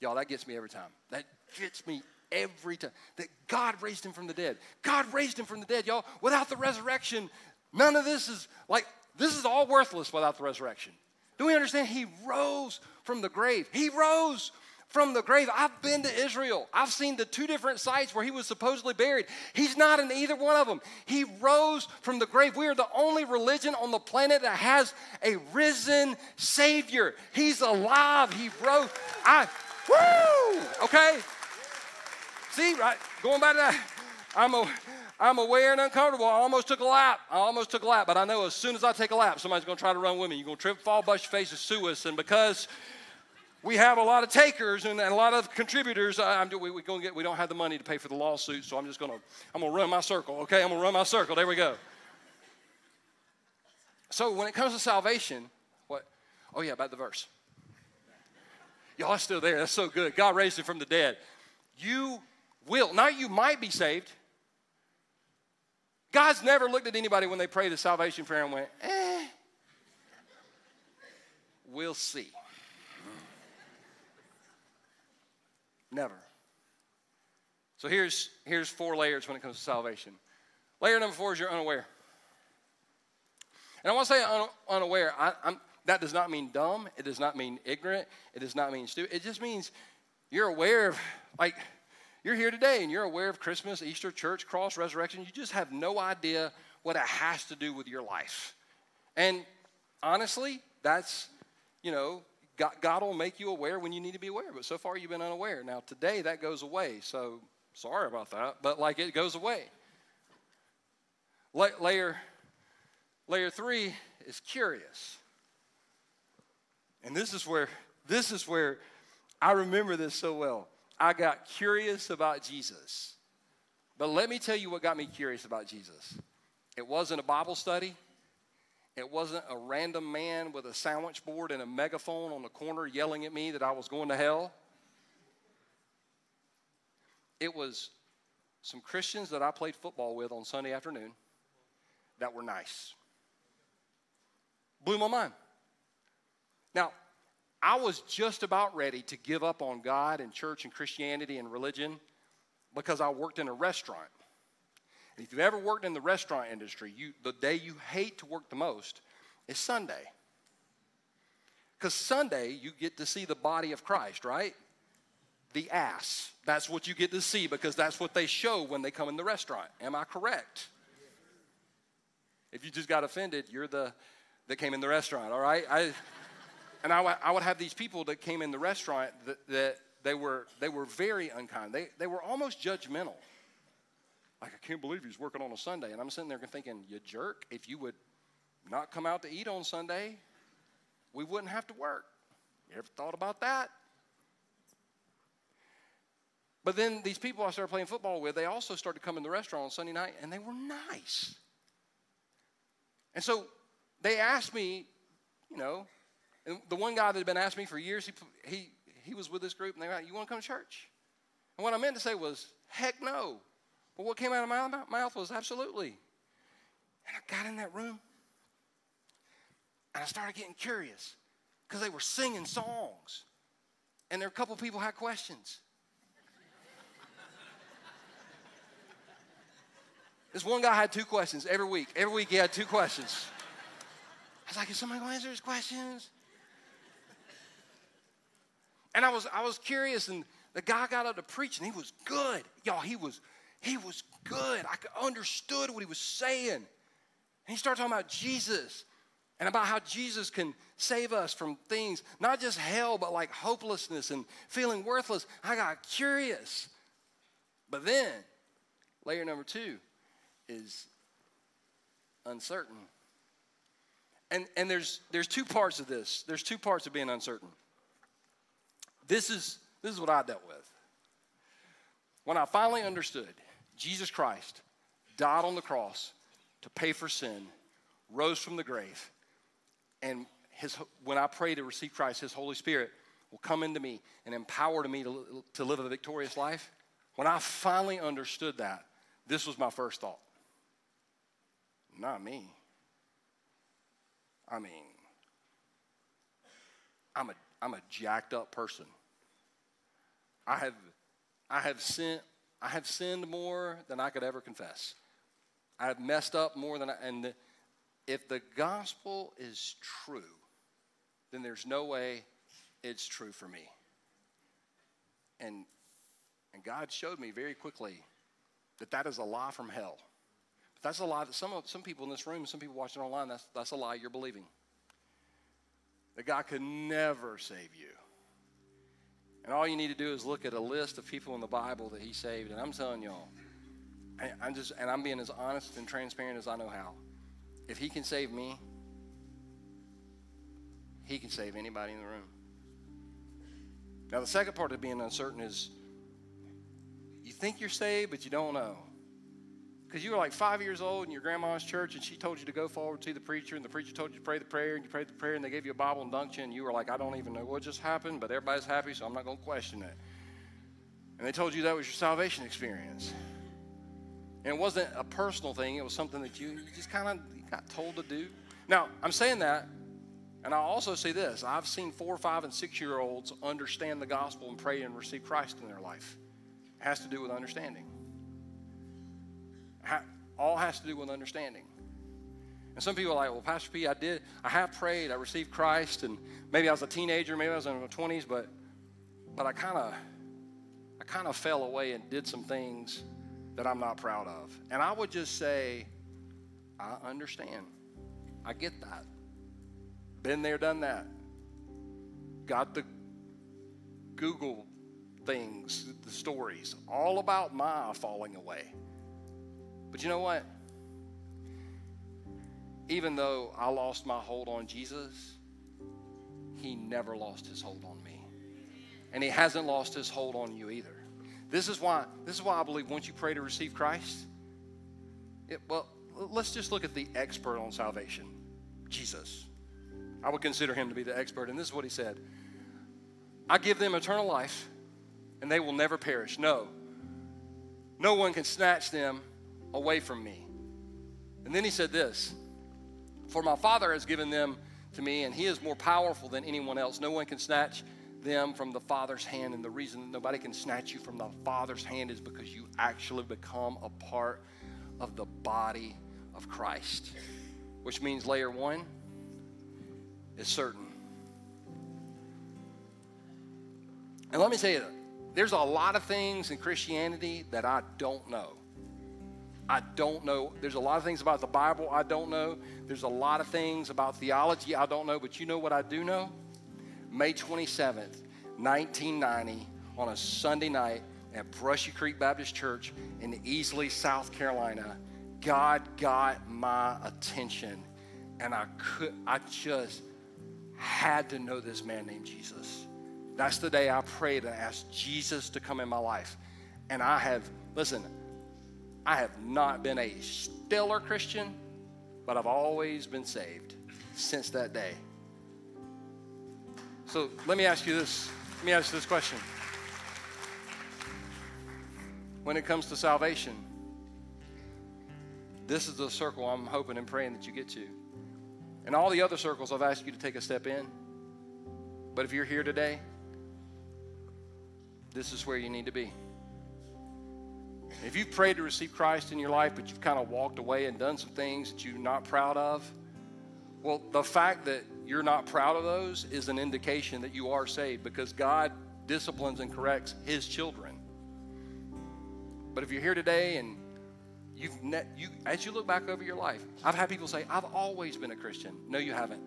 Y'all, that gets me every time. That gets me every time. That God raised him from the dead. God raised him from the dead, y'all. Without the resurrection, none of this is like, this is all worthless without the resurrection. Do we understand? He rose from the grave. He rose from the grave. I've been to Israel. I've seen the two different sites where he was supposedly buried. He's not in either one of them. He rose from the grave. We are the only religion on the planet that has a risen Savior. He's alive. He rose. I, woo! Okay? See, right? Going back to that. I'm a. I'm aware and uncomfortable. I almost took a lap. I almost took a lap, but I know as soon as I take a lap, somebody's going to try to run with me. You're going to trip, fall, bust your face, and sue us. And because we have a lot of takers and, and a lot of contributors. I, we, we, get, we don't have the money to pay for the lawsuit, so I'm just going to I'm gonna run my circle, okay? I'm going to run my circle. There we go. So when it comes to salvation, what? Oh, yeah, about the verse. Y'all are still there. That's so good. God raised him from the dead. You will, not you might be saved. God's never looked at anybody when they pray the salvation prayer and went, eh, we'll see. Never. So here's, here's four layers when it comes to salvation. Layer number four is you're unaware. And I want to say un- unaware. I, that does not mean dumb. It does not mean ignorant. It does not mean stupid. It just means you're aware of, like, you're here today and you're aware of Christmas, Easter, church, cross, resurrection. You just have no idea what it has to do with your life. And honestly, that's, you know, God, God will make you aware when you need to be aware. But so far, you've been unaware. Now, today, that goes away. So sorry about that. But like it goes away. La- layer, layer three is curious. And this is where, this is where I remember this so well. I got curious about Jesus. But let me tell you what got me curious about Jesus. It wasn't a Bible study. It wasn't a random man with a sandwich board and a megaphone on the corner yelling at me that I was going to hell. It was some Christians that I played football with on Sunday afternoon that were nice. Blew my mind. Now, I was just about ready to give up on God and church and Christianity and religion because I worked in a restaurant. If you've ever worked in the restaurant industry, you, the day you hate to work the most is Sunday. Because Sunday, you get to see the body of Christ, right? The ass. That's what you get to see because that's what they show when they come in the restaurant. Am I correct? If you just got offended, you're the that came in the restaurant, all right? I, and I, I would have these people that came in the restaurant that, that they, were, they were very unkind. They, they were almost judgmental. Like, I can't believe he's working on a Sunday. And I'm sitting there thinking, you jerk, if you would not come out to eat on Sunday, we wouldn't have to work. You ever thought about that? But then these people I started playing football with, they also started coming to come in the restaurant on Sunday night, and they were nice. And so they asked me, you know, and the one guy that had been asking me for years, he, he, he was with this group, and they were like, You want to come to church? And what I meant to say was, Heck no. But what came out of my mouth was, Absolutely. And I got in that room, and I started getting curious because they were singing songs. And there were a couple people had questions. this one guy had two questions every week. Every week he had two questions. I was like, is somebody going to answer his questions? And I was, I was curious, and the guy got up to preach, and he was good. Y'all, he was, he was good. I understood what he was saying. And he started talking about Jesus and about how Jesus can save us from things, not just hell, but like hopelessness and feeling worthless. I got curious. But then, layer number two is uncertain. And, and there's, there's two parts of this. There's two parts of being uncertain. This is, this is what I dealt with. When I finally understood Jesus Christ died on the cross to pay for sin, rose from the grave, and his, when I pray to receive Christ, His Holy Spirit will come into me and empower me to, to live a victorious life. When I finally understood that, this was my first thought. Not me. I mean, I'm a, I'm a jacked up person. I have, I have sinned, I have sinned more than I could ever confess. I have messed up more than I, and if the gospel is true, then there's no way it's true for me. And, and God showed me very quickly that that is a lie from hell. But that's a lie that some, some people in this room, some people watching online, that's, that's a lie you're believing. That God could never save you. And all you need to do is look at a list of people in the Bible that he saved. And I'm telling y'all, I'm just, and I'm being as honest and transparent as I know how. If he can save me, he can save anybody in the room. Now, the second part of being uncertain is you think you're saved, but you don't know. Because you were like five years old in your grandma's church, and she told you to go forward to the preacher, and the preacher told you to pray the prayer, and you prayed the prayer, and they gave you a Bible and dunked you, and you were like, I don't even know what just happened, but everybody's happy, so I'm not going to question it. And they told you that was your salvation experience. And it wasn't a personal thing, it was something that you, just kind of got told to do. Now, I'm saying that, and I'll also say this I've seen four, five, and six year olds understand the gospel and pray and receive Christ in their life. It has to do with understanding all has to do with understanding. And some people are like, well, Pastor P, I did, I have prayed, I received Christ, and maybe I was a teenager, maybe I was in my 20s, but but I kind of I kind of fell away and did some things that I'm not proud of. And I would just say, I understand. I get that. Been there, done that. Got the Google things, the stories, all about my falling away. But you know what? Even though I lost my hold on Jesus, He never lost His hold on me. And He hasn't lost His hold on you either. This is why, this is why I believe once you pray to receive Christ, it, well, let's just look at the expert on salvation Jesus. I would consider him to be the expert. And this is what he said I give them eternal life, and they will never perish. No, no one can snatch them away from me. And then he said this For my Father has given them to me, and he is more powerful than anyone else. No one can snatch them from the Father's hand. And the reason that nobody can snatch you from the Father's hand is because you actually become a part of the body of Christ, which means layer one is certain. And let me tell you, there's a lot of things in Christianity that I don't know. I don't know. There's a lot of things about the Bible I don't know. There's a lot of things about theology I don't know. But you know what I do know? May 27th, 1990, on a Sunday night at Brushy Creek Baptist Church in Easley, South Carolina, God got my attention. And I could, I just had to know this man named Jesus. That's the day I prayed and asked Jesus to come in my life. And I have, listen, I have not been a stellar Christian, but I've always been saved since that day. So let me ask you this. Let me ask you this question. When it comes to salvation, this is the circle I'm hoping and praying that you get to. And all the other circles, I've asked you to take a step in. But if you're here today, this is where you need to be. If you've prayed to receive Christ in your life, but you've kind of walked away and done some things that you're not proud of, well, the fact that you're not proud of those is an indication that you are saved because God disciplines and corrects His children. But if you're here today and You've ne- you, as you look back over your life, I've had people say, I've always been a Christian. No, you haven't.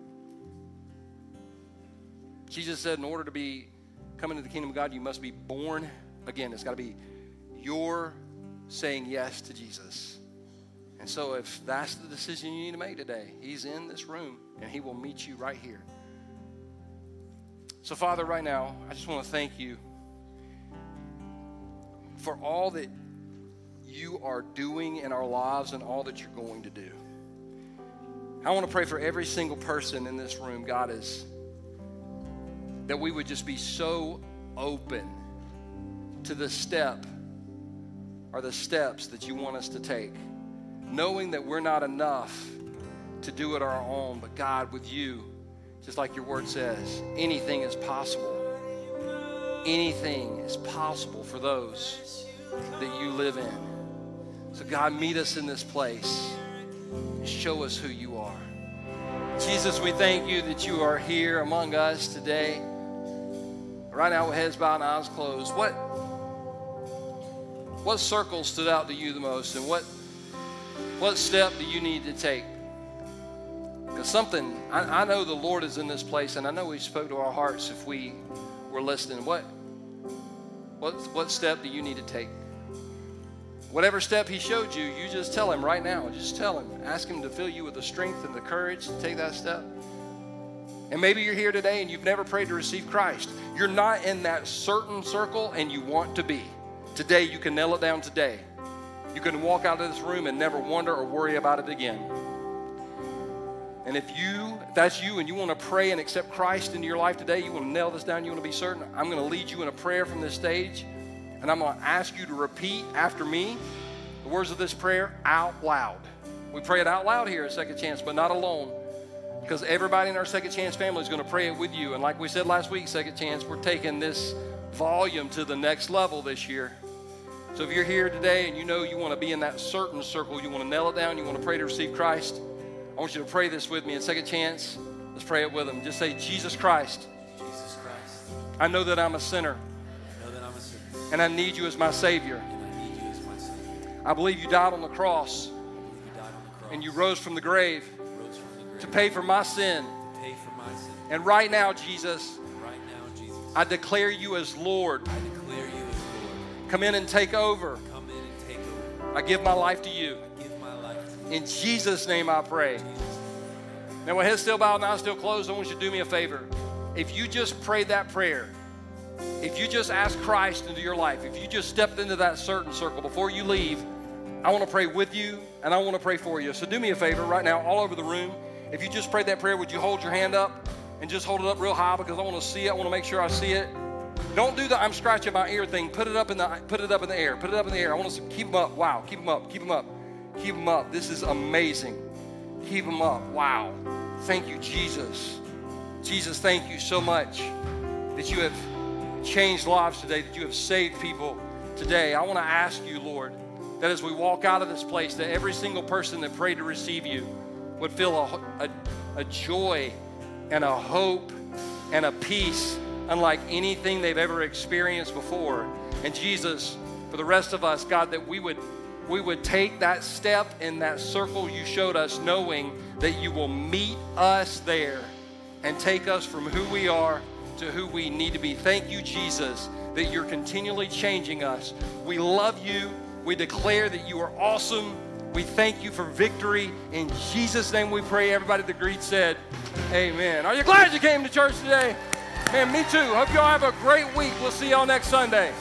Jesus said, in order to be come into the kingdom of God, you must be born again. It's got to be your saying yes to Jesus. And so, if that's the decision you need to make today, He's in this room and He will meet you right here. So, Father, right now, I just want to thank you for all that you are doing in our lives and all that you're going to do. I want to pray for every single person in this room, God, is that we would just be so open to the step or the steps that you want us to take, knowing that we're not enough to do it our own, but God, with you, just like your word says, anything is possible. Anything is possible for those that you live in. So, God, meet us in this place and show us who you are. Jesus, we thank you that you are here among us today. Right now, with heads bowed and eyes closed, what, what circle stood out to you the most, and what, what step do you need to take? Because something, I, I know the Lord is in this place, and I know He spoke to our hearts if we were listening. What, what, what step do you need to take? Whatever step he showed you, you just tell him right now. Just tell him. Ask him to fill you with the strength and the courage to take that step. And maybe you're here today and you've never prayed to receive Christ. You're not in that certain circle and you want to be. Today, you can nail it down today. You can walk out of this room and never wonder or worry about it again. And if you, if that's you, and you want to pray and accept Christ into your life today, you want to nail this down, you want to be certain, I'm going to lead you in a prayer from this stage. And I'm going to ask you to repeat after me the words of this prayer out loud. We pray it out loud here at Second Chance, but not alone. Because everybody in our Second Chance family is going to pray it with you. And like we said last week, Second Chance, we're taking this volume to the next level this year. So if you're here today and you know you want to be in that certain circle, you want to nail it down, you want to pray to receive Christ, I want you to pray this with me in Second Chance. Let's pray it with them. Just say, Jesus Christ. Jesus Christ. I know that I'm a sinner I know that I'm a sinner. and I need you as my Savior. and I need you as my Savior. I believe you died on the cross You died on the cross. and you rose from the grave rose from the grave to pay for my sin. to pay for my sin. And right now, Jesus, Right now, Jesus, I declare you as Lord. I declare you as Lord. Come in and take over. Come in and take over. I give my life to you. I give my life to you. In Jesus' name I pray. Now, with head still bowed and eyes still closed, I want you to do me a favor. If you just prayed that prayer, if you just asked Christ into your life, if you just stepped into that certain circle before you leave, I want to pray with you and I want to pray for you. So do me a favor right now, all over the room. If you just prayed that prayer, would you hold your hand up and just hold it up real high because I want to see it. I want to make sure I see it. Don't do the I'm scratching my ear thing. Put it up in the put it up in the air. Put it up in the air. I want to keep them up. Wow, keep them up. Keep them up. Keep them up. This is amazing. Keep them up. Wow. Thank you, Jesus. Jesus, thank you so much that you have changed lives today, that you have saved people today. I want to ask you, Lord, that as we walk out of this place, that every single person that prayed to receive you would feel a, a, a joy and a hope and a peace unlike anything they've ever experienced before. And Jesus, for the rest of us, God, that we would we would take that step in that circle you showed us, knowing that you will meet us there and take us from who we are to who we need to be. Thank you, Jesus, that you're continually changing us. We love you. We declare that you are awesome. We thank you for victory. In Jesus' name we pray. Everybody that agreed said, Amen. Are you glad you came to church today? Man, me too. Hope y'all have a great week. We'll see y'all next Sunday.